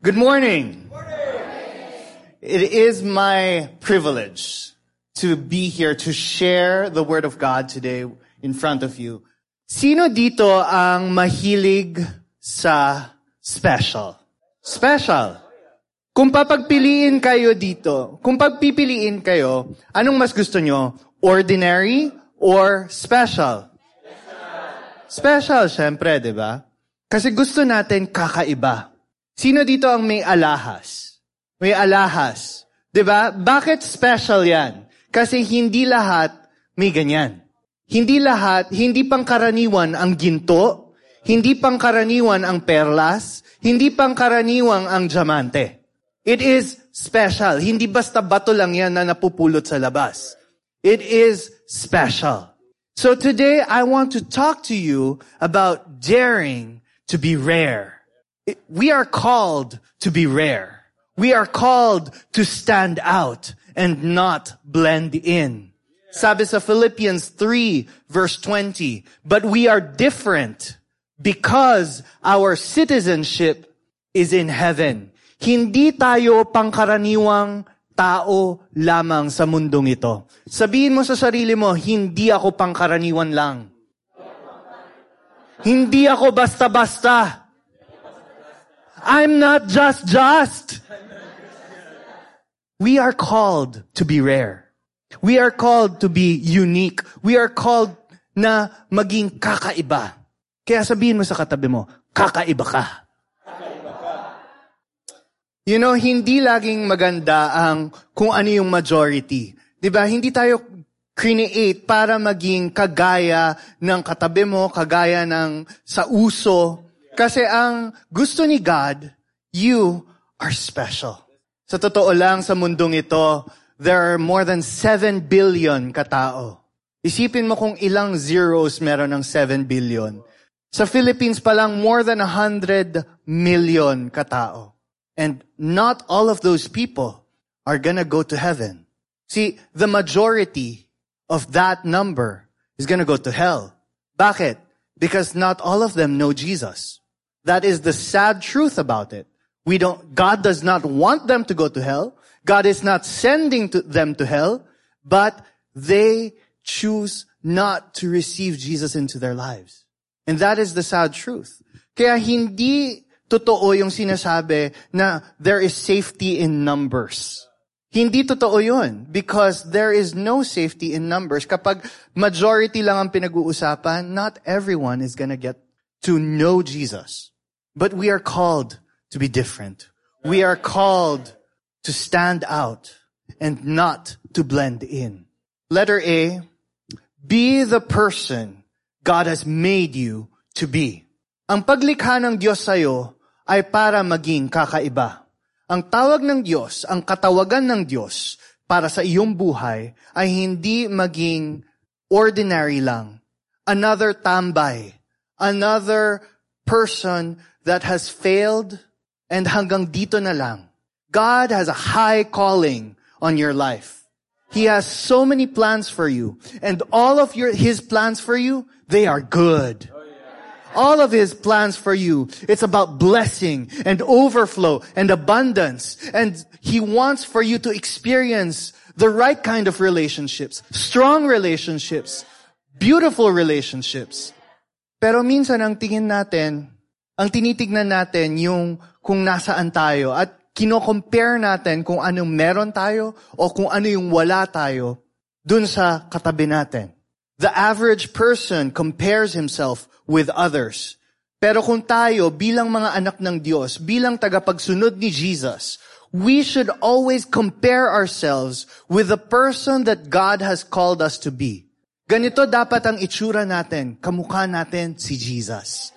Good morning. It is my privilege to be here to share the Word of God today in front of you. Sino dito ang mahilig sa special? Special. Kung papagpiliin kayo dito, kung pagpipiliin kayo, anong mas gusto nyo? Ordinary or special? Special, syempre, di ba? Kasi gusto natin kakaiba. Sino dito ang may alahas? May alahas. Di ba? Bakit special yan? Kasi hindi lahat may ganyan. Hindi lahat, hindi pangkaraniwan ang ginto, hindi pangkaraniwan ang perlas, hindi pangkaraniwan ang diamante. It is special. Hindi basta bato lang yan na napupulot sa labas. It is special. So today I want to talk to you about daring to be rare. We are called to be rare. We are called to stand out and not blend in. Sabi sa Philippians 3 verse 20, but we are different because our citizenship is in heaven. Hindi tayo pangkaraniwang tao lamang sa mundong ito. Sabihin mo sa sarili mo, hindi ako pangkaraniwan lang. Hindi ako basta-basta. I'm not just just. We are called to be rare. We are called to be unique. We are called na maging kakaiba. Kaya sabihin mo sa katabi mo, kakaiba ka. You know, hindi laging maganda ang kung ano yung majority. 'Di ba? Hindi tayo create para maging kagaya ng katabi mo, kagaya ng sa uso. Kasi ang gusto ni God, you are special. Sa totoo lang, sa mundong ito, there are more than 7 billion katao. Isipin mo kung ilang zeros meron ng 7 billion. Sa Philippines pa lang, more than 100 million katao. And not all of those people are gonna go to heaven. See, the majority of that number is gonna go to hell. Bakit? Because not all of them know Jesus. That is the sad truth about it. We don't, God does not want them to go to hell. God is not sending to them to hell, but they choose not to receive Jesus into their lives. And that is the sad truth. Kaya hindi totoo yung sinasabi na there is safety in numbers. Hindi totoo yun because there is no safety in numbers. Kapag majority lang ang pinag-uusapan, not everyone is gonna get to know Jesus. But we are called to be different. We are called to stand out and not to blend in. Letter A, be the person God has made you to be. Ang paglikha ng Diyos sa'yo ay para maging kakaiba. Ang tawag ng Diyos, ang katawagan ng Diyos para sa iyong buhay ay hindi maging ordinary lang. Another tambay. Another person that has failed and hanggang dito na lang. God has a high calling on your life. He has so many plans for you. And all of your, His plans for you, they are good. All of His plans for you, it's about blessing and overflow and abundance. And He wants for you to experience the right kind of relationships, strong relationships, beautiful relationships. Pero minsan ang tingin natin, ang tinitignan natin yung kung nasaan tayo at kino-compare natin kung anong meron tayo o kung ano yung wala tayo dun sa katabi natin. The average person compares himself with others. Pero kung tayo bilang mga anak ng Diyos, bilang tagapagsunod ni Jesus, we should always compare ourselves with the person that God has called us to be. Ganito dapat ang itsura natin, kamukha natin si Jesus.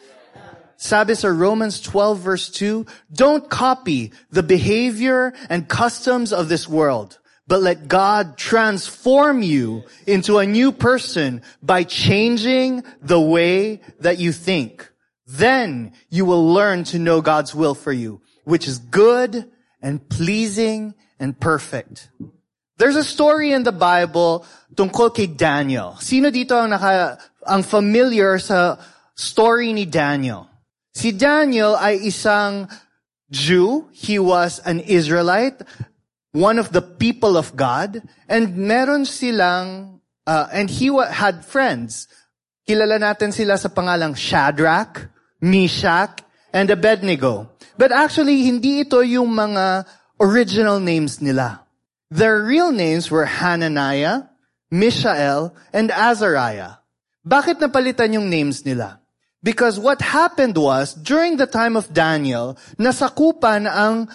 Sabi sa Romans 12 verse 2, don't copy the behavior and customs of this world, but let God transform you into a new person by changing the way that you think. Then you will learn to know God's will for you, which is good and pleasing and perfect. There's a story in the Bible tungkol kay Daniel. Sino dito ang naka, ang familiar sa story ni Daniel? Si Daniel ay isang Jew. He was an Israelite, one of the people of God. And meron silang, uh, and he wa- had friends. Kilala natin sila sa pangalang Shadrach, Meshach, and Abednego. But actually, hindi ito yung mga original names nila. Their real names were Hananiah, Mishael, and Azariah. Bakit napalitan yung names nila? Because what happened was, during the time of Daniel, nasakupan ang,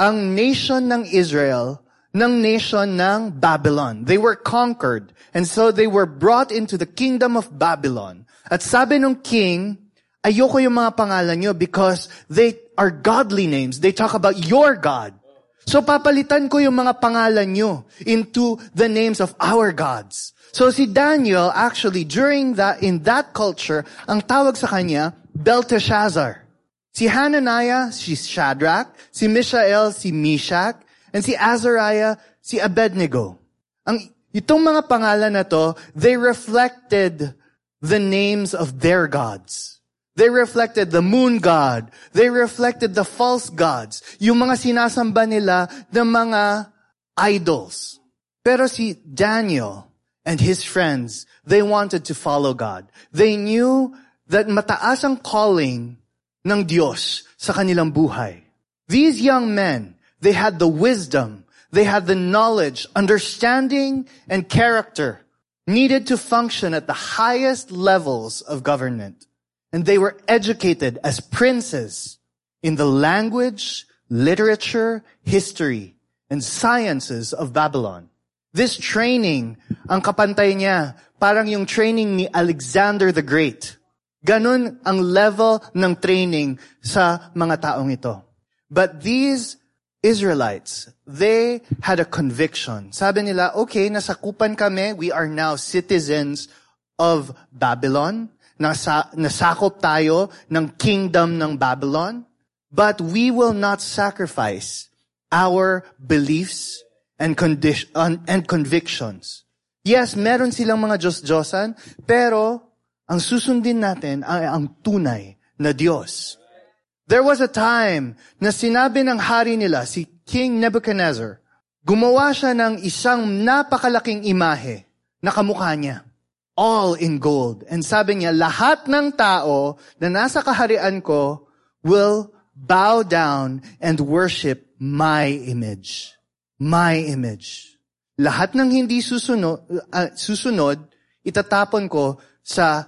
ang nation ng Israel ng nation ng Babylon. They were conquered. And so they were brought into the kingdom of Babylon. At sabi ng king, ayoko yung mga pangalan nyo because they are godly names. They talk about your God. So papalitan ko yung mga pangalan nyo into the names of our gods. So si Daniel, actually, during that, in that culture, ang tawag sa kanya, Belteshazzar. Si Hananiah, si Shadrach. Si Mishael, si Meshach. And si Azariah, si Abednego. Ang, itong mga pangalan na to, they reflected the names of their gods. They reflected the moon god. They reflected the false gods. Yung mga sinasamba nila ng mga idols. Pero si Daniel and his friends, they wanted to follow God. They knew that mataas ang calling ng Diyos sa kanilang buhay. These young men, they had the wisdom, they had the knowledge, understanding, and character needed to function at the highest levels of government. And they were educated as princes in the language, literature, history, and sciences of Babylon. This training, ang kapantay niya, parang yung training ni Alexander the Great. Ganun ang level ng training sa mga taong ito. But these Israelites, they had a conviction. Sabi nila, okay, nasakupan kami, we are now citizens of Babylon. Nasa, nasakop tayo ng kingdom ng Babylon. But we will not sacrifice our beliefs and, condition, and convictions. Yes, meron silang mga Diyos-Diyosan, pero ang susundin natin ay ang tunay na Diyos. There was a time na sinabi ng hari nila, si King Nebuchadnezzar, gumawa siya ng isang napakalaking imahe na kamukha niya. All in gold. And sabi niya, lahat ng tao na nasa kaharian ko will bow down and worship my image. My image. Lahat ng hindi susunod, uh, susunod itatapon ko sa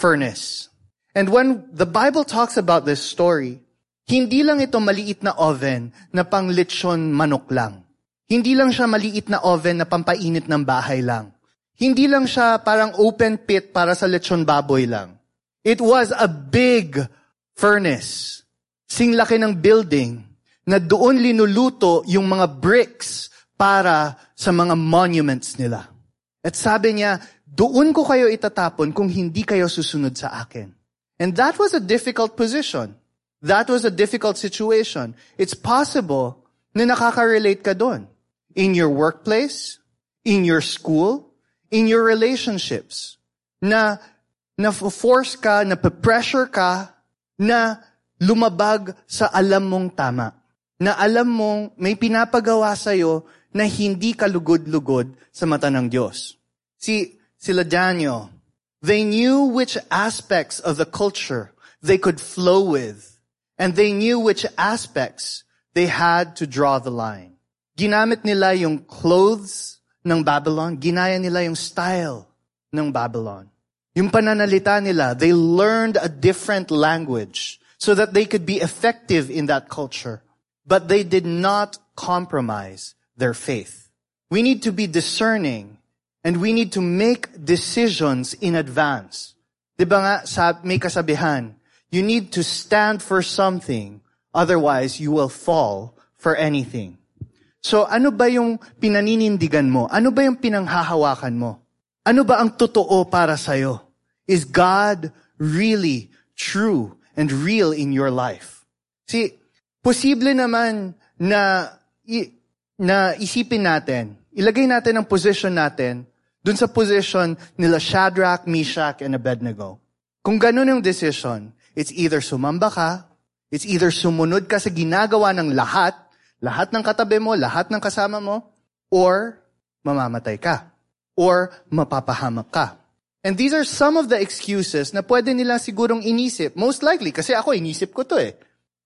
furnace. And when the Bible talks about this story, hindi lang ito maliit na oven na pang lechon manok lang. Hindi lang siya maliit na oven na pampainit ng bahay lang. Hindi lang siya parang open pit para sa lechon baboy lang. It was a big furnace. Sing laki ng building na doon linuluto yung mga bricks para sa mga monuments nila. At sabi niya, doon ko kayo itatapon kung hindi kayo susunod sa akin. And that was a difficult position. That was a difficult situation. It's possible na nakaka-relate ka doon. In your workplace, in your school, in your relationships. Na na-force ka, na-pressure ka, na lumabag sa alam mong tama. Na alam mong may pinapagawa sa'yo na hindi kalugod-lugod sa mata ng Diyos. See, sila Daniel, They knew which aspects of the culture they could flow with, and they knew which aspects they had to draw the line. Ginamit nila yung clothes ng Babylon, ginaya nila yung style ng Babylon. Yung pananalita nila, they learned a different language so that they could be effective in that culture. But they did not compromise their faith. We need to be discerning And we need to make decisions in advance. Di ba nga, sa, may kasabihan, you need to stand for something, otherwise you will fall for anything. So ano ba yung pinaninindigan mo? Ano ba yung pinanghahawakan mo? Ano ba ang totoo para sa'yo? Is God really true and real in your life? See, posible naman na, na isipin natin, ilagay natin ang position natin dun sa position nila Shadrach, Meshach, and Abednego. Kung ganun yung decision, it's either sumamba ka, It's either sumunod ka sa ginagawa ng lahat, lahat ng katabi mo, lahat ng kasama mo, or mamamatay ka. Or mapapahamak ka. And these are some of the excuses na pwede nila sigurong inisip. Most likely, kasi ako inisip ko to eh.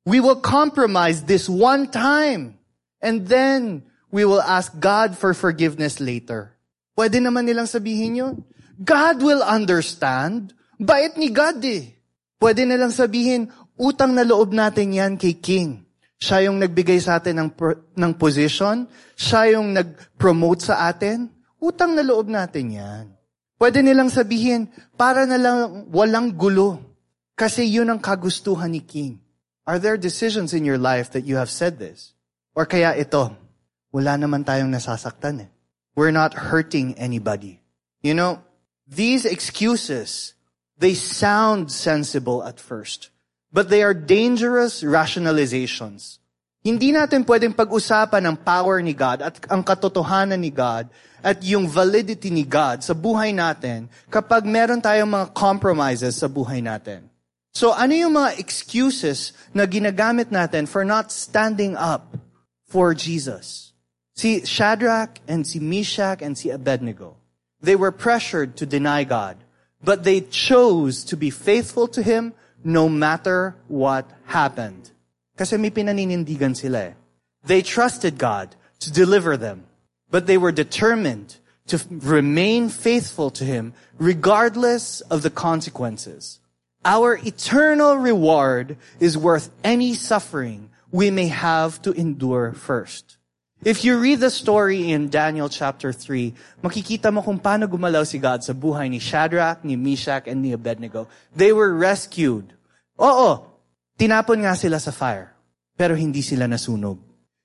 We will compromise this one time. And then, we will ask God for forgiveness later. Pwede naman nilang sabihin yun. God will understand. Bait ni God eh. Pwede nilang sabihin, Utang na loob natin yan kay King. Siya yung nagbigay sa atin ng, ng position. Siya yung nag-promote sa atin. Utang na loob natin yan. Pwede nilang sabihin, para na lang walang gulo. Kasi yun ang kagustuhan ni King. Are there decisions in your life that you have said this? Or kaya ito, wala naman tayong nasasaktan eh. We're not hurting anybody. You know, these excuses, they sound sensible at first. But they are dangerous rationalizations. Hindi natin pwedeng pag-usapan ang power ni God at ang katotohanan ni God at yung validity ni God sa buhay natin kapag meron tayong mga compromises sa buhay natin. So ano yung mga excuses na ginagamit natin for not standing up for Jesus? Si Shadrach and si Meshach and si Abednego, they were pressured to deny God, but they chose to be faithful to Him no matter what happened. Kasi may pinaninindigan sila eh. They trusted God to deliver them, but they were determined to remain faithful to Him regardless of the consequences. Our eternal reward is worth any suffering we may have to endure first. If you read the story in Daniel chapter 3, makikita mo kung paano gumalaw si God sa buhay ni Shadrach, ni Meshach, and ni Abednego. They were rescued Oo, oh. tinapon nga sila sa fire, pero hindi sila nasunog.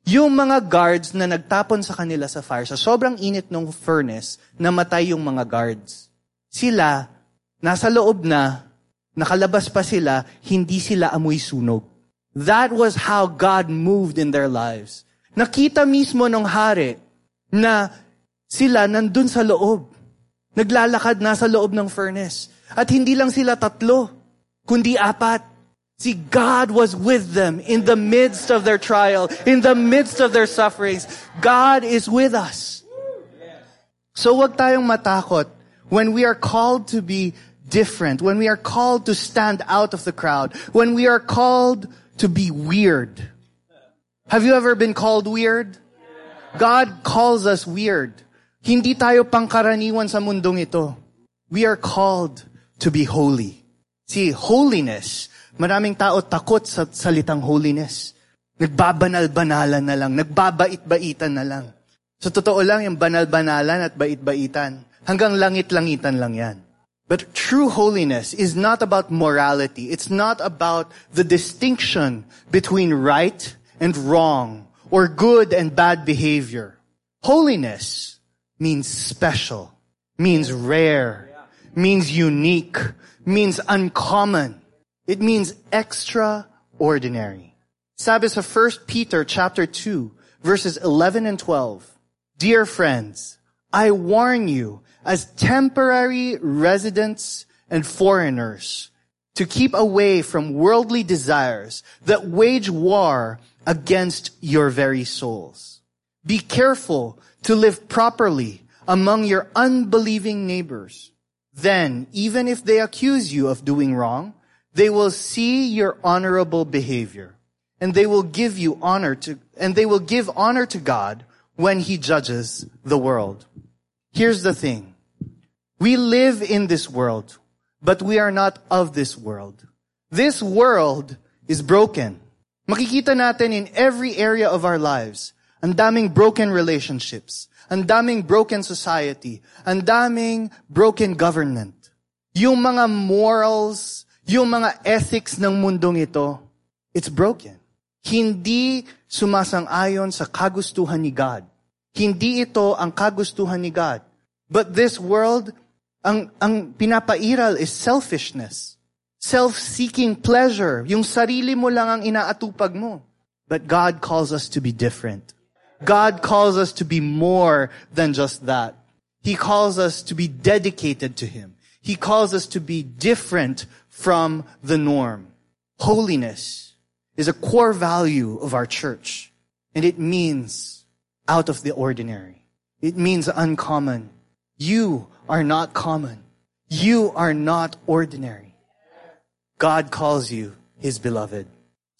Yung mga guards na nagtapon sa kanila sa fire, sa sobrang init ng furnace, namatay yung mga guards. Sila, nasa loob na, nakalabas pa sila, hindi sila amoy sunog. That was how God moved in their lives. Nakita mismo ng hari na sila nandun sa loob. Naglalakad na sa loob ng furnace. At hindi lang sila tatlo kundi apat. See, God was with them in the midst of their trial, in the midst of their sufferings. God is with us. So wag tayong matakot when we are called to be different, when we are called to stand out of the crowd, when we are called to be weird. Have you ever been called weird? God calls us weird. Hindi tayo pangkaraniwan sa mundong ito. We are called to be holy. See, holiness, maraming tao takot sa salitang holiness. Nagbabanal-banalan na lang, nagbabait-baitan na lang. Sa totoo lang, yung banal-banalan at bait-baitan, hanggang langit-langitan lang yan. But true holiness is not about morality. It's not about the distinction between right and wrong or good and bad behavior. Holiness means special, means rare, means unique, means uncommon. It means extraordinary. Sabi sa 1 Peter chapter 2, verses 11 and 12. Dear friends, I warn you as temporary residents and foreigners to keep away from worldly desires that wage war against your very souls. Be careful to live properly among your unbelieving neighbors then, even if they accuse you of doing wrong, they will see your honorable behavior and they will give you honor to, and they will give honor to God when he judges the world. Here's the thing. We live in this world, but we are not of this world. This world is broken. Makikita natin in every area of our lives, ang daming broken relationships, ang daming broken society, ang daming broken government. Yung mga morals, yung mga ethics ng mundong ito, it's broken. Hindi sumasang-ayon sa kagustuhan ni God. Hindi ito ang kagustuhan ni God. But this world, ang, ang pinapairal is selfishness. Self-seeking pleasure. Yung sarili mo lang ang inaatupag mo. But God calls us to be different. God calls us to be more than just that. He calls us to be dedicated to Him. He calls us to be different from the norm. Holiness is a core value of our church. And it means out of the ordinary. It means uncommon. You are not common. You are not ordinary. God calls you his beloved.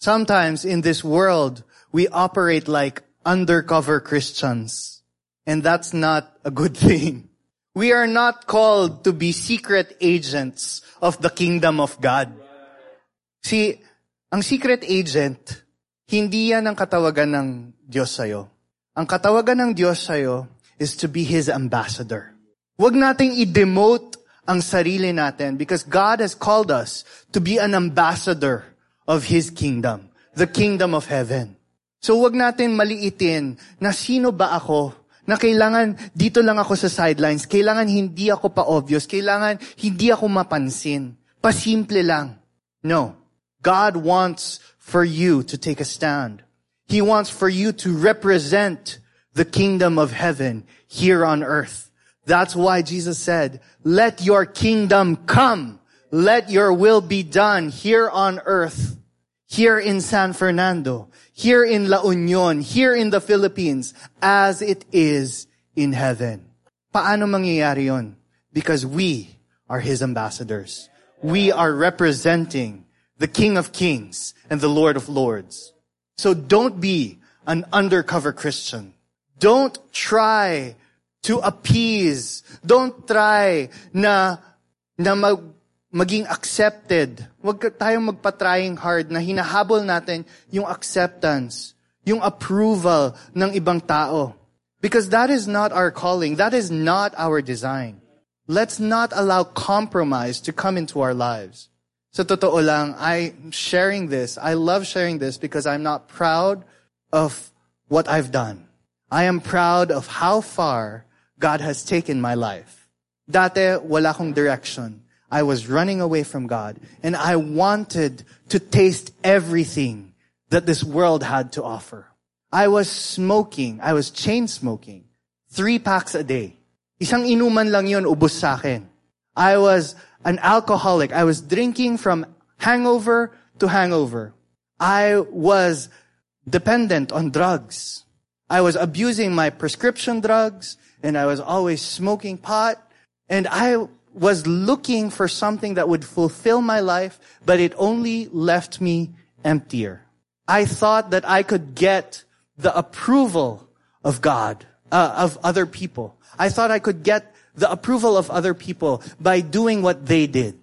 Sometimes in this world, we operate like undercover Christians. And that's not a good thing. We are not called to be secret agents of the kingdom of God. See, ang secret agent, hindi yan ang katawagan ng Diyos sa'yo. Ang katawagan ng Diyos sa'yo is to be His ambassador. Huwag nating i-demote ang sarili natin because God has called us to be an ambassador of His kingdom, the kingdom of heaven. So wag natin maliitin na sino ba ako na kailangan dito lang ako sa sidelines, kailangan hindi ako pa-obvious, kailangan hindi ako mapansin. Pasimple lang. No. God wants for you to take a stand. He wants for you to represent the kingdom of heaven here on earth. That's why Jesus said, let your kingdom come. Let your will be done here on earth, here in San Fernando, here in La Union, here in the Philippines, as it is in heaven. Paano mangyayari yon? Because we are His ambassadors. We are representing the King of Kings and the Lord of Lords. So don't be an undercover Christian. Don't try to appease. Don't try na, na mag, maging accepted. Huwag tayong magpa-trying hard na hinahabol natin yung acceptance, yung approval ng ibang tao. Because that is not our calling. That is not our design. Let's not allow compromise to come into our lives. Sa totoo lang, I'm sharing this. I love sharing this because I'm not proud of what I've done. I am proud of how far God has taken my life. Dati, wala direction. I was running away from God and I wanted to taste everything that this world had to offer. I was smoking. I was chain smoking. Three packs a day. Isang inuman lang yun, ubus sa akin. I was an alcoholic. I was drinking from hangover to hangover. I was dependent on drugs. I was abusing my prescription drugs and I was always smoking pot. And I was looking for something that would fulfill my life, but it only left me emptier. I thought that I could get the approval of God, uh, of other people. I thought I could get the approval of other people by doing what they did.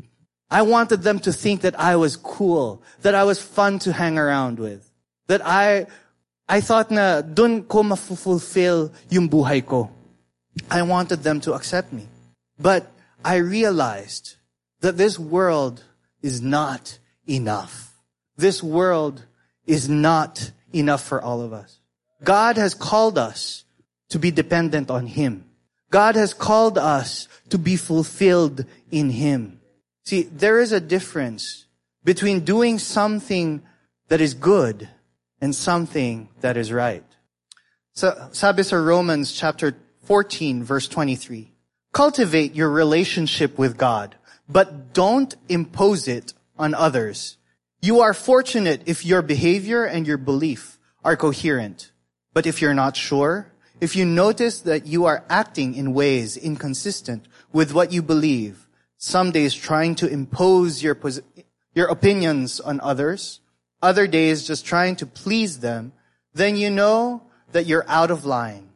I wanted them to think that I was cool, that I was fun to hang around with, that I, I thought na dun ko ma-fulfill yung buhay ko. I wanted them to accept me. But I realized that this world is not enough. This world is not enough for all of us. God has called us to be dependent on Him. God has called us to be fulfilled in Him. See, there is a difference between doing something that is good and something that is right. So, sabi sa Romans chapter 14 verse 23. Cultivate your relationship with God, but don't impose it on others. You are fortunate if your behavior and your belief are coherent. But if you're not sure, if you notice that you are acting in ways inconsistent with what you believe, some days trying to impose your, your opinions on others, other days just trying to please them, then you know that you're out of line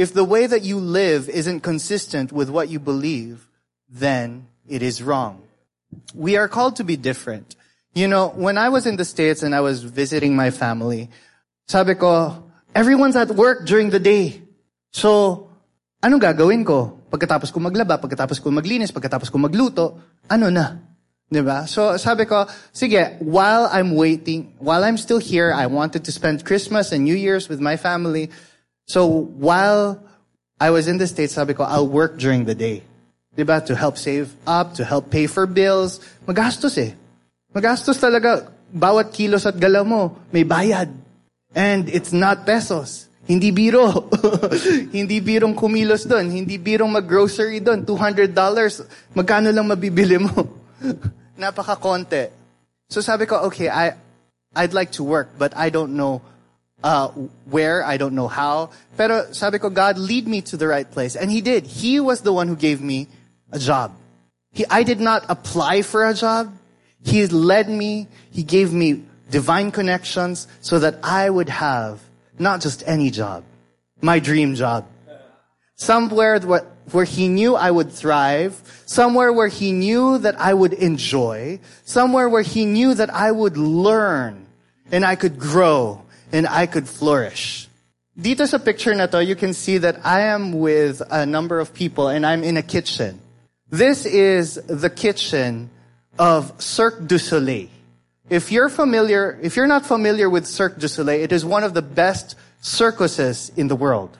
if the way that you live isn't consistent with what you believe, then it is wrong. We are called to be different. You know, when I was in the States and I was visiting my family, sabi ko, everyone's at work during the day. So, ano gagawin ko? Pagkatapos ko maglaba, pagkatapos ko maglinis, pagkatapos ko magluto, ano na? Diba? So, sabi ko, sige, while I'm waiting, while I'm still here, I wanted to spend Christmas and New Year's with my family. So while I was in the States, sabi ko, I'll work during the day. Diba? To help save up, to help pay for bills. Magastos eh. Magastos talaga. Bawat kilos at galaw mo, may bayad. And it's not pesos. Hindi biro. Hindi birong kumilos doon. Hindi birong mag-grocery doon. $200. Magkano lang mabibili mo? Napaka-konti. So sabi ko, okay, I, I'd like to work, but I don't know uh, where, I don't know how. Pero sabi ko, God, lead me to the right place. And He did. He was the one who gave me a job. He, I did not apply for a job. He led me. He gave me divine connections so that I would have not just any job, my dream job. Somewhere where, where he knew I would thrive, somewhere where he knew that I would enjoy, somewhere where he knew that I would learn and I could grow and I could flourish. Dito sa picture na to, you can see that I am with a number of people and I'm in a kitchen. This is the kitchen of Cirque du Soleil. If you're familiar, if you're not familiar with Cirque du Soleil, it is one of the best circuses in the world.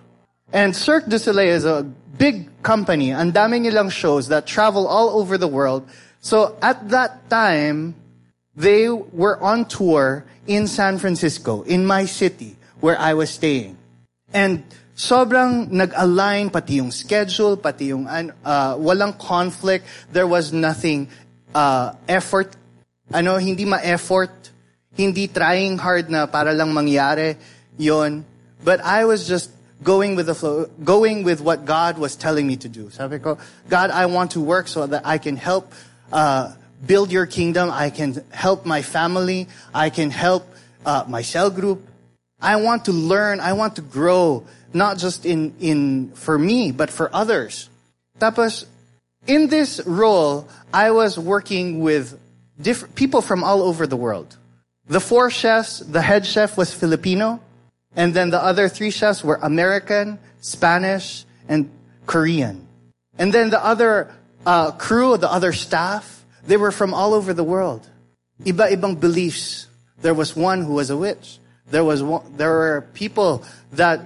And Cirque du Soleil is a big company. Ang dami nilang shows that travel all over the world. So at that time, they were on tour in San Francisco, in my city, where I was staying. And sobrang nag-align pati yung schedule, pati yung uh, walang conflict. There was nothing uh, effort. Ano, hindi ma-effort. Hindi trying hard na para lang mangyari yon. But I was just going with the flow, going with what God was telling me to do. Sabi ko, God, I want to work so that I can help uh, build your kingdom. I can help my family. I can help uh, my cell group. I want to learn. I want to grow not just in, in, for me, but for others. Tapos, in this role, I was working with different people from all over the world. The four chefs, the head chef was Filipino, and then the other three chefs were American, Spanish, and Korean. And then the other uh, crew, the other staff, they were from all over the world. Iba-ibang beliefs. There was one who was a witch. There was one, there were people that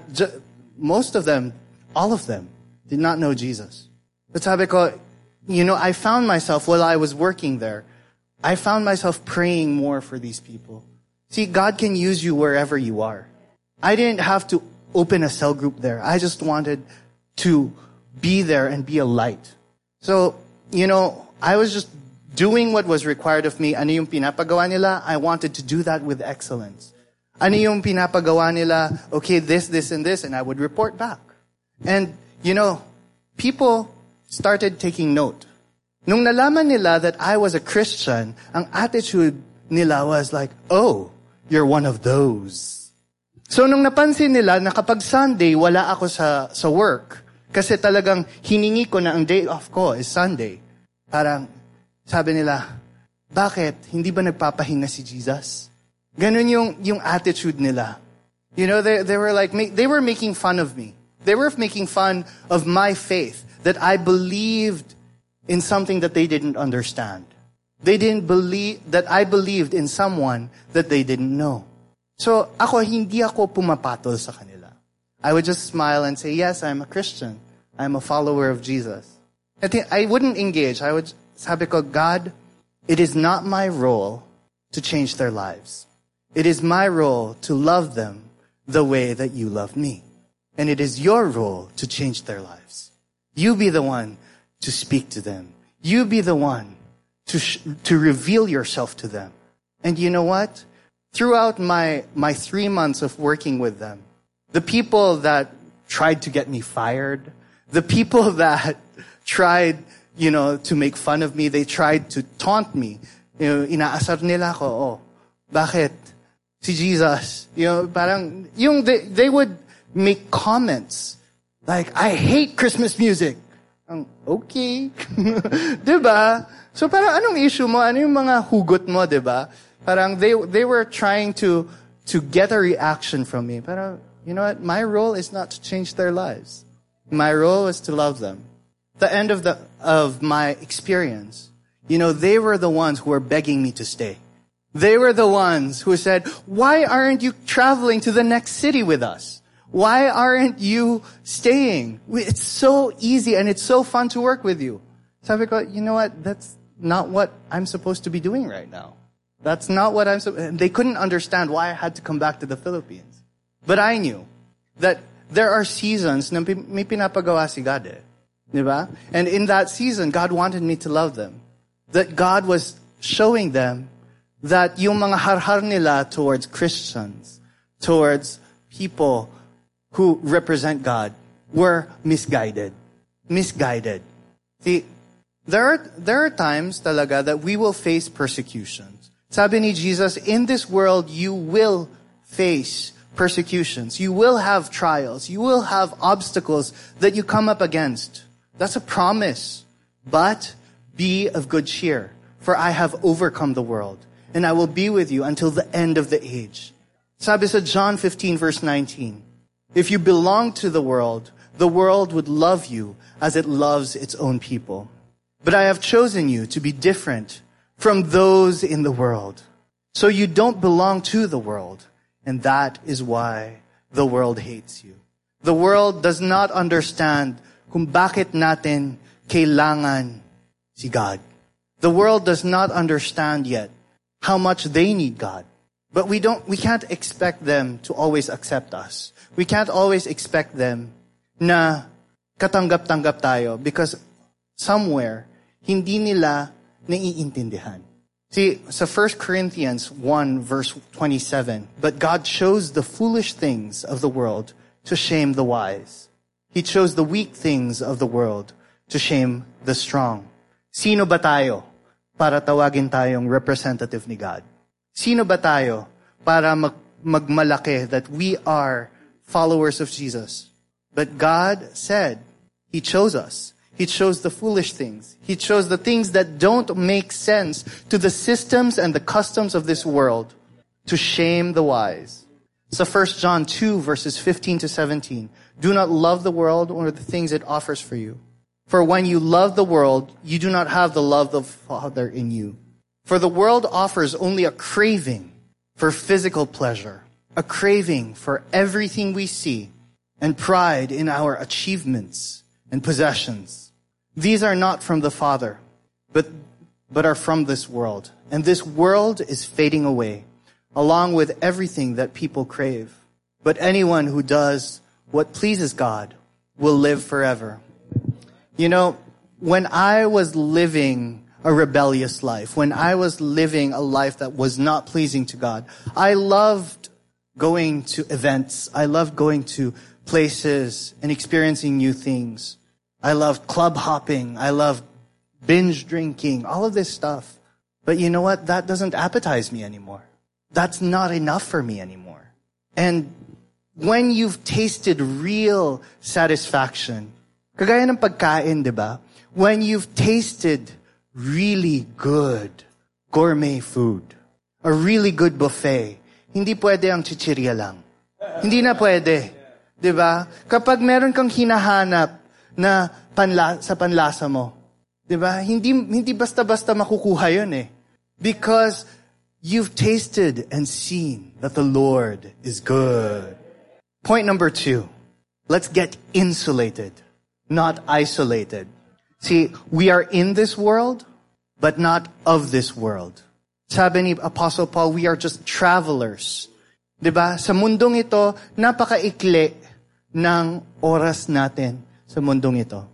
most of them, all of them, did not know Jesus. But sabi ko, you know, I found myself while I was working there, I found myself praying more for these people. See, God can use you wherever you are. I didn't have to open a cell group there. I just wanted to be there and be a light. So, you know, I was just doing what was required of me. Ano yung pinapagawa nila? I wanted to do that with excellence. Ano yung pinapagawa nila? Okay, this, this, and this, and I would report back. And, you know, people started taking note. Nung nalaman nila that I was a Christian, ang attitude nila was like, oh, you're one of those. So nung napansin nila na kapag Sunday, wala ako sa, sa work, kasi talagang hiningi ko na ang day off ko is Sunday. Parang, sabi nila, bakit? Hindi ba nagpapahinga si Jesus? Ganun yung, yung attitude nila. You know, they, they were like, they were making fun of me. They were making fun of my faith, that I believed in something that they didn't understand. They didn't believe, that I believed in someone that they didn't know. So, ako, hindi ako pumapatol sa kanila. I would just smile and say, yes, I'm a Christian. I'm a follower of Jesus. I, think I wouldn't engage. I would, sabi ko, God, it is not my role to change their lives. It is my role to love them the way that you love me. And it is your role to change their lives. You be the one to speak to them. You be the one to, sh- to reveal yourself to them. And you know what? Throughout my, my three months of working with them, the people that tried to get me fired, the people that tried, you know, to make fun of me, they tried to taunt me. You know, inaasar nila ko, oh, bakit? si Jesus. You know, parang, yung they, they would make comments like, I hate Christmas music. Ang, okay. diba? So parang anong issue mo? Ano yung mga hugot mo, diba? Parang they, they were trying to, to get a reaction from me. Parang, you know what? My role is not to change their lives. My role is to love them. The end of the, of my experience, you know, they were the ones who were begging me to stay. They were the ones who said, why aren't you traveling to the next city with us? Why aren't you staying? It's so easy and it's so fun to work with you. Sabi ko, you know what? That's not what I'm supposed to be doing right now. That's not what I'm supposed, they couldn't understand why I had to come back to the Philippines. But I knew that there are seasons na may pinapagawa si God eh. Diba? And in that season, God wanted me to love them. That God was showing them that yung mga harhar nila towards Christians, towards people who represent God, were misguided. Misguided. See, there are, there are times talaga that we will face persecutions. Sabi ni Jesus, in this world you will face persecutions. You will have trials. You will have obstacles that you come up against. That's a promise. But be of good cheer, for I have overcome the world, and I will be with you until the end of the age. Sabi sa John 15 verse 19, if you belong to the world, the world would love you as it loves its own people. But I have chosen you to be different from those in the world. So you don't belong to the world. And that is why the world hates you. The world does not understand kung bakit natin kailangan si God. The world does not understand yet how much they need God. But we don't, we can't expect them to always accept us. We can't always expect them na katanggap-tanggap tayo because somewhere, hindi nila naiintindihan. See, so 1 Corinthians 1 verse 27, but God chose the foolish things of the world to shame the wise. He chose the weak things of the world to shame the strong. Sino ba tayo para tawagin tayong representative ni God? Sino ba tayo para mag magmalaki that we are followers of Jesus? But God said He chose us. He chose the foolish things. He chose the things that don't make sense to the systems and the customs of this world to shame the wise. So 1 John 2 verses 15 to 17. Do not love the world or the things it offers for you. For when you love the world, you do not have the love of the Father in you. For the world offers only a craving for physical pleasure, a craving for everything we see, and pride in our achievements and possessions. These are not from the Father, but, but are from this world. And this world is fading away, along with everything that people crave. But anyone who does what pleases God will live forever. You know, when I was living a rebellious life, when I was living a life that was not pleasing to God, I loved going to events. I loved going to places and experiencing new things. I loved club hopping. I loved binge drinking, all of this stuff. But you know what? That doesn't appetize me anymore. That's not enough for me anymore. And when you've tasted real satisfaction, kagaya ng pagkain, di ba? When you've tasted really good gourmet food, a really good buffet, hindi pwede ang chichirya lang. Hindi na pwede. Di ba? Kapag meron kang hinahanap na panla, sa panlasa mo. 'Di ba? Hindi hindi basta-basta makukuha 'yon eh. Because you've tasted and seen that the Lord is good. Point number 2. Let's get insulated, not isolated. See, we are in this world, but not of this world. Sabi ni Apostle Paul, we are just travelers. 'Di ba? Sa mundong ito, napakaikli ng oras natin sa mundong ito.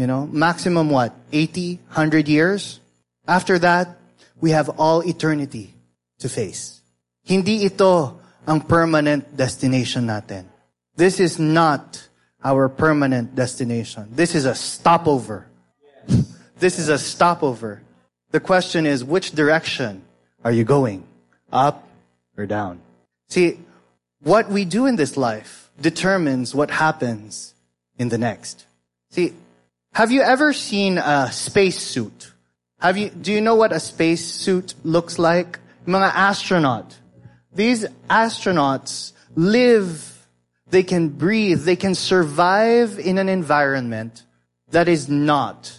You know, maximum what? 80, 100 years? After that, we have all eternity to face. Hindi ito ang permanent destination natin. This is not our permanent destination. This is a stopover. this is a stopover. The question is, which direction are you going? Up or down? See, what we do in this life determines what happens in the next. See, have you ever seen a space suit? Have you, do you know what a space suit looks like? Mga astronaut. These astronauts live, they can breathe, they can survive in an environment that is not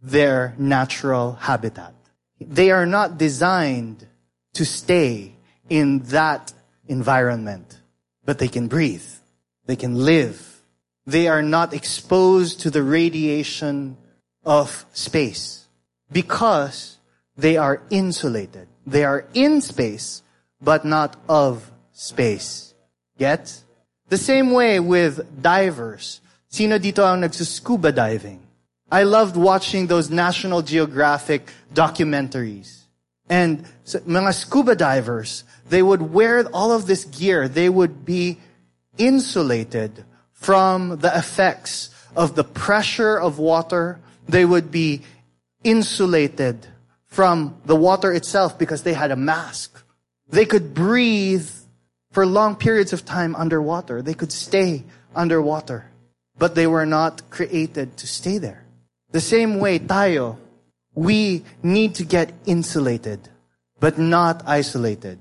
their natural habitat. They are not designed to stay in that environment, but they can breathe. They can live they are not exposed to the radiation of space because they are insulated. They are in space, but not of space. Yet, the same way with divers. Sino dito ang nagsuscuba diving? I loved watching those National Geographic documentaries. And mga scuba divers, they would wear all of this gear. They would be insulated from the effects of the pressure of water. They would be insulated from the water itself because they had a mask. They could breathe for long periods of time underwater. They could stay underwater. But they were not created to stay there. The same way, tayo, we need to get insulated, but not isolated.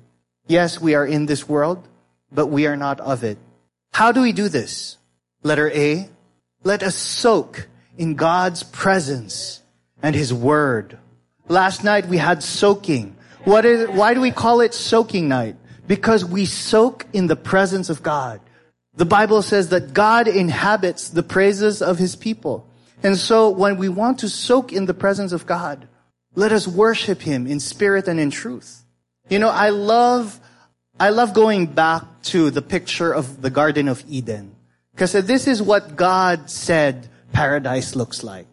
Yes, we are in this world, but we are not of it. How do we do this? Letter A, let us soak in God's presence and His Word. Last night we had soaking. What is, why do we call it soaking night? Because we soak in the presence of God. The Bible says that God inhabits the praises of His people. And so when we want to soak in the presence of God, let us worship Him in spirit and in truth. You know, I love, I love going back to the picture of the Garden of Eden. Because this is what God said paradise looks like.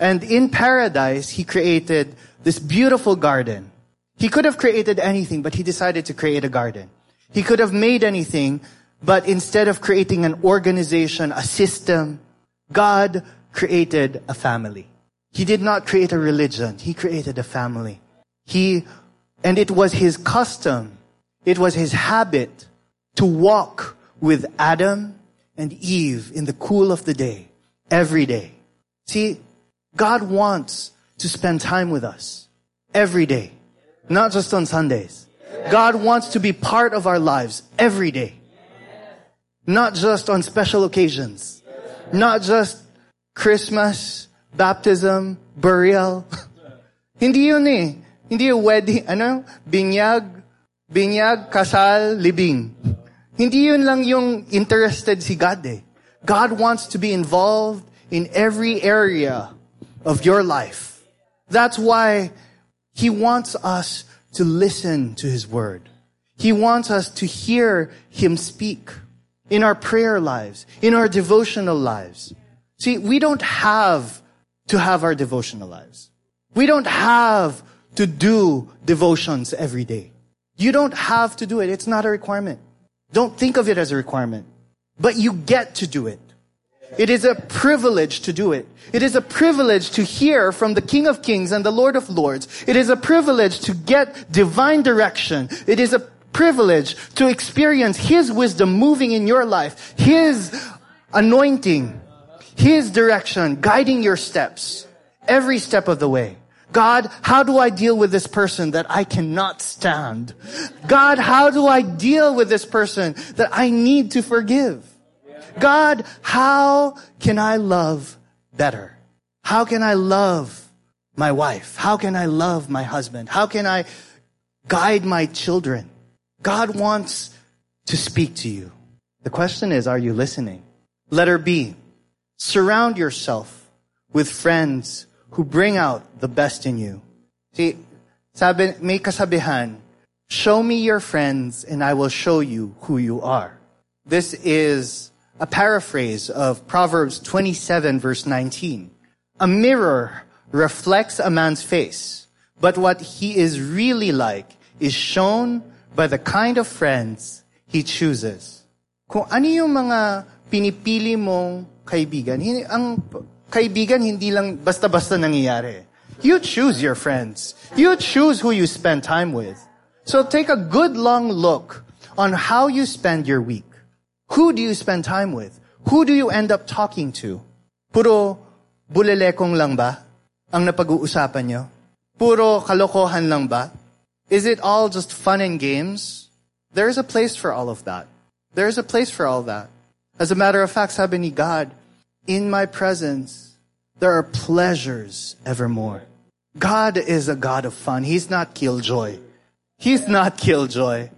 And in paradise, He created this beautiful garden. He could have created anything, but He decided to create a garden. He could have made anything, but instead of creating an organization, a system, God created a family. He did not create a religion. He created a family. He, and it was his custom, it was his habit to walk with Adam and Eve in the cool of the day, every day. See, God wants to spend time with us every day, not just on Sundays. God wants to be part of our lives every day, not just on special occasions, not just Christmas, baptism, burial. Hindi yun eh. Hindi yung wedding, ano? Binyag, binyag, kasal, libing. Hindi yun lang yung interested si God eh. God wants to be involved in every area of your life. That's why He wants us to listen to His Word. He wants us to hear Him speak in our prayer lives, in our devotional lives. See, we don't have to have our devotional lives. We don't have to do devotions every day. You don't have to do it. It's not a requirement. Don't think of it as a requirement. But you get to do it. It is a privilege to do it. It is a privilege to hear from the King of Kings and the Lord of Lords. It is a privilege to get divine direction. It is a privilege to experience His wisdom moving in your life. His anointing his direction, guiding your steps, every step of the way. God, how do I deal with this person that I cannot stand? God, how do I deal with this person that I need to forgive? God, how can I love better? How can I love my wife? How can I love my husband? How can I guide my children? God wants to speak to you. The question is, are you listening? Letter B. Surround yourself with friends who bring out the best in you. See, sabi, may kasabihan, show me your friends and I will show you who you are. This is a paraphrase of Proverbs 27 verse 19. A mirror reflects a man's face, but what he is really like is shown by the kind of friends he chooses. Kung ano yung mga pinipili mong kaibigan, ang kaibigan hindi lang basta-basta nangyayari. You choose your friends. You choose who you spend time with. So take a good long look on how you spend your week. Who do you spend time with? Who do you end up talking to? Puro bulelekong lang ba ang napag-uusapan nyo? Puro kalokohan lang ba? Is it all just fun and games? There's a place for all of that. There's a place for all that. As a matter of fact, sabi ni God, in my presence, there are pleasures evermore. God is a God of fun. He's not killjoy. He's not killjoy.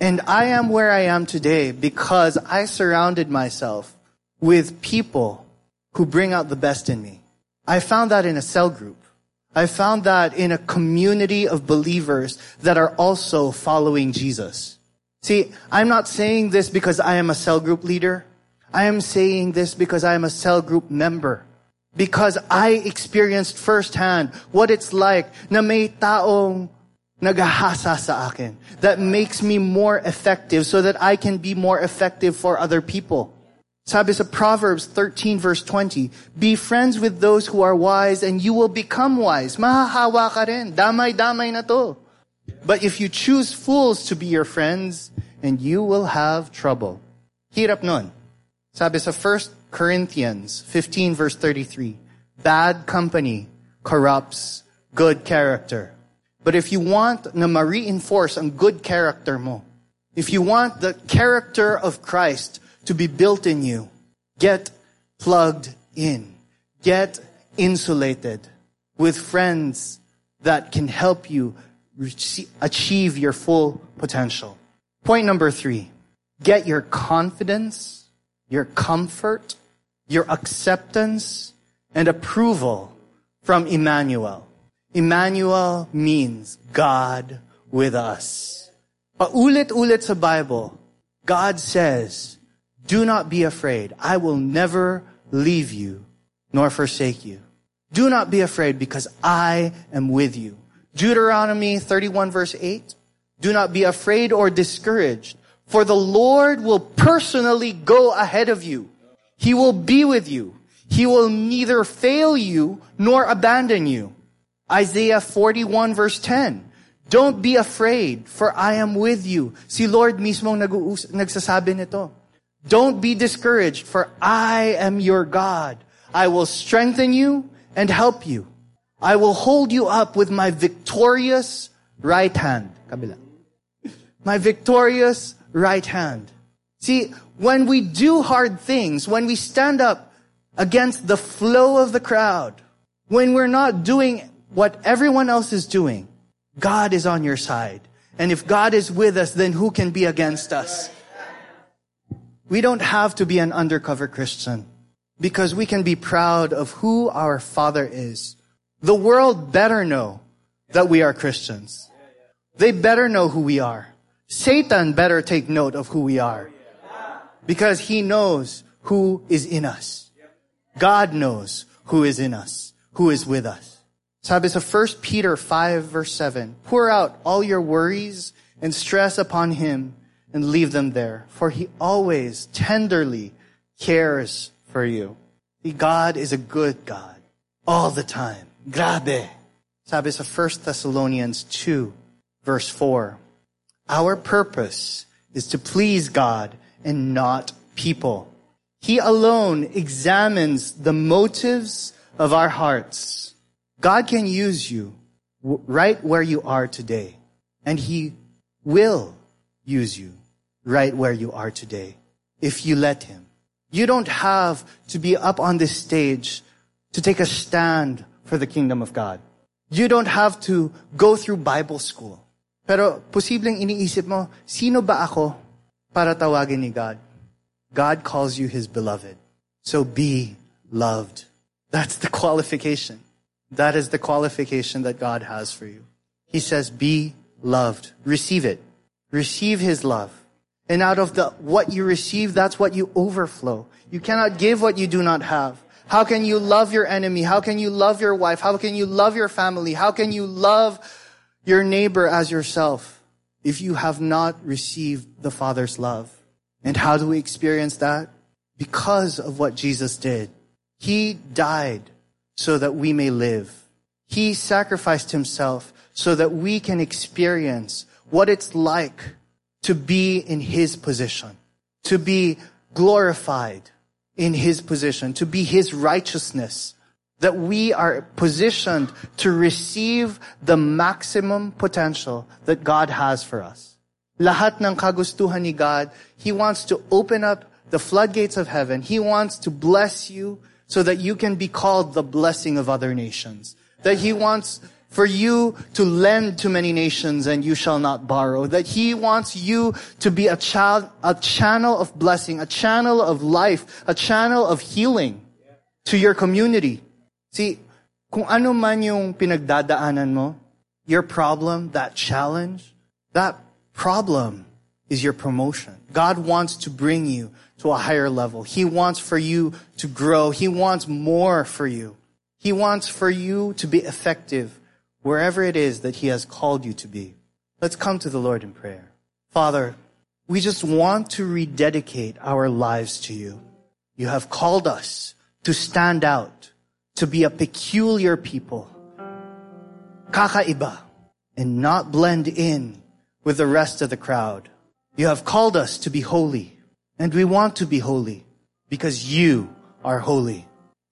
And I am where I am today because I surrounded myself with people who bring out the best in me. I found that in a cell group. I found that in a community of believers that are also following Jesus. See, I'm not saying this because I am a cell group leader. I am saying this because I am a cell group member. Because I experienced firsthand what it's like na may taong nagahasa sa akin, that makes me more effective so that I can be more effective for other people. Sabi sa Proverbs 13 verse 20, Be friends with those who are wise and you will become wise. Mahahawa ka rin. Damay-damay na to. But if you choose fools to be your friends, and you will have trouble. Hirap nun. Sabi sa 1 Corinthians 15 verse 33, Bad company corrupts good character. But if you want na ma-reinforce ang good character mo, if you want the character of Christ to be built in you, get plugged in. Get insulated with friends that can help you achieve your full potential. Point number three. Get your confidence, your comfort, your acceptance, and approval from Emmanuel. Emmanuel means God with us. Paulit-ulit sa Bible, God says, do not be afraid. I will never leave you nor forsake you. Do not be afraid because I am with you. Deuteronomy 31 verse 8. Do not be afraid or discouraged, for the Lord will personally go ahead of you. He will be with you. He will neither fail you nor abandon you. Isaiah 41 verse 10. Don't be afraid, for I am with you. Si Lord mismo nagsasabi nito. Don't be discouraged, for I am your God. I will strengthen you and help you. I will hold you up with my victorious right hand. Kabila. My victorious right hand. See, when we do hard things, when we stand up against the flow of the crowd, when we're not doing what everyone else is doing, God is on your side. And if God is with us, then who can be against us? We don't have to be an undercover Christian because we can be proud of who our Father is. The world better know that we are Christians. They better know who we are. Satan better take note of who we are because he knows who is in us. God knows who is in us, who is with us. Sabi sa 1 Peter 5 verse 7, pour out all your worries and stress upon him and leave them there, for he always tenderly cares for you. God is a good God all the time. Grabe. Sabi sa 1 Thessalonians 2 verse 4, our purpose is to please God and not people. He alone examines the motives of our hearts. God can use you right where you are today, and He will use you right where you are today if you let Him. You don't have to be up on this stage to take a stand for the kingdom of God. You don't have to go through Bible school. Pero posibleng iniisip mo, sino ba ako para tawagin ni God? God calls you His beloved. So be loved. That's the qualification. That is the qualification that God has for you. He says, be loved. Receive it. Receive His love. And out of the, what you receive, that's what you overflow. You cannot give what you do not have. How can you love your enemy? How can you love your wife? How can you love your family? How can you love your neighbor as yourself if you have not received the Father's love? And how do we experience that? Because of what Jesus did. He died so that we may live. He sacrificed himself so that we can experience what it's like to be in his position, to be glorified in his position, to be his righteousness, that we are positioned to receive the maximum potential that God has for us. Lahat ng kagustuhan ni God, He wants to open up the floodgates of heaven. He wants to bless you so that you can be called the blessing of other nations. That He wants for you to lend to many nations and you shall not borrow. That He wants you to be a child, a channel of blessing, a channel of life, a channel of healing to your community. See, kung ano man yung pinagdadaanan mo, your problem, that challenge, that problem is your promotion. God wants to bring you to a higher level. He wants for you to grow. He wants more for you. He wants for you to be effective wherever it is that He has called you to be. Let's come to the Lord in prayer. Father, we just want to rededicate our lives to you. You have called us to stand out, to be a peculiar people, kakaiba, and not blend in with the rest of the crowd. You have called us to be holy, and we want to be holy because you are holy.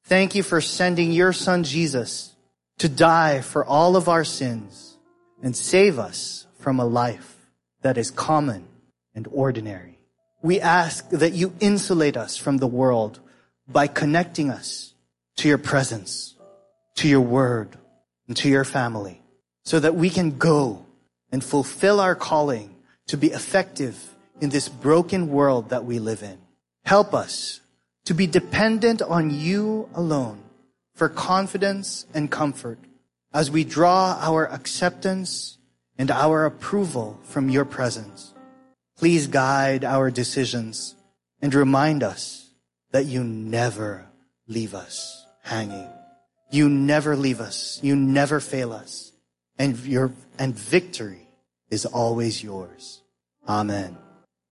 Thank you for sending your son Jesus to die for all of our sins and save us from a life that is common and ordinary. We ask that you insulate us from the world by connecting us to your presence, to your word, and to your family so that we can go and fulfill our calling to be effective in this broken world that we live in. Help us to be dependent on you alone for confidence and comfort as we draw our acceptance and our approval from your presence. Please guide our decisions and remind us that you never leave us hanging. You never leave us. You never fail us. And your, and victory is always yours. Amen.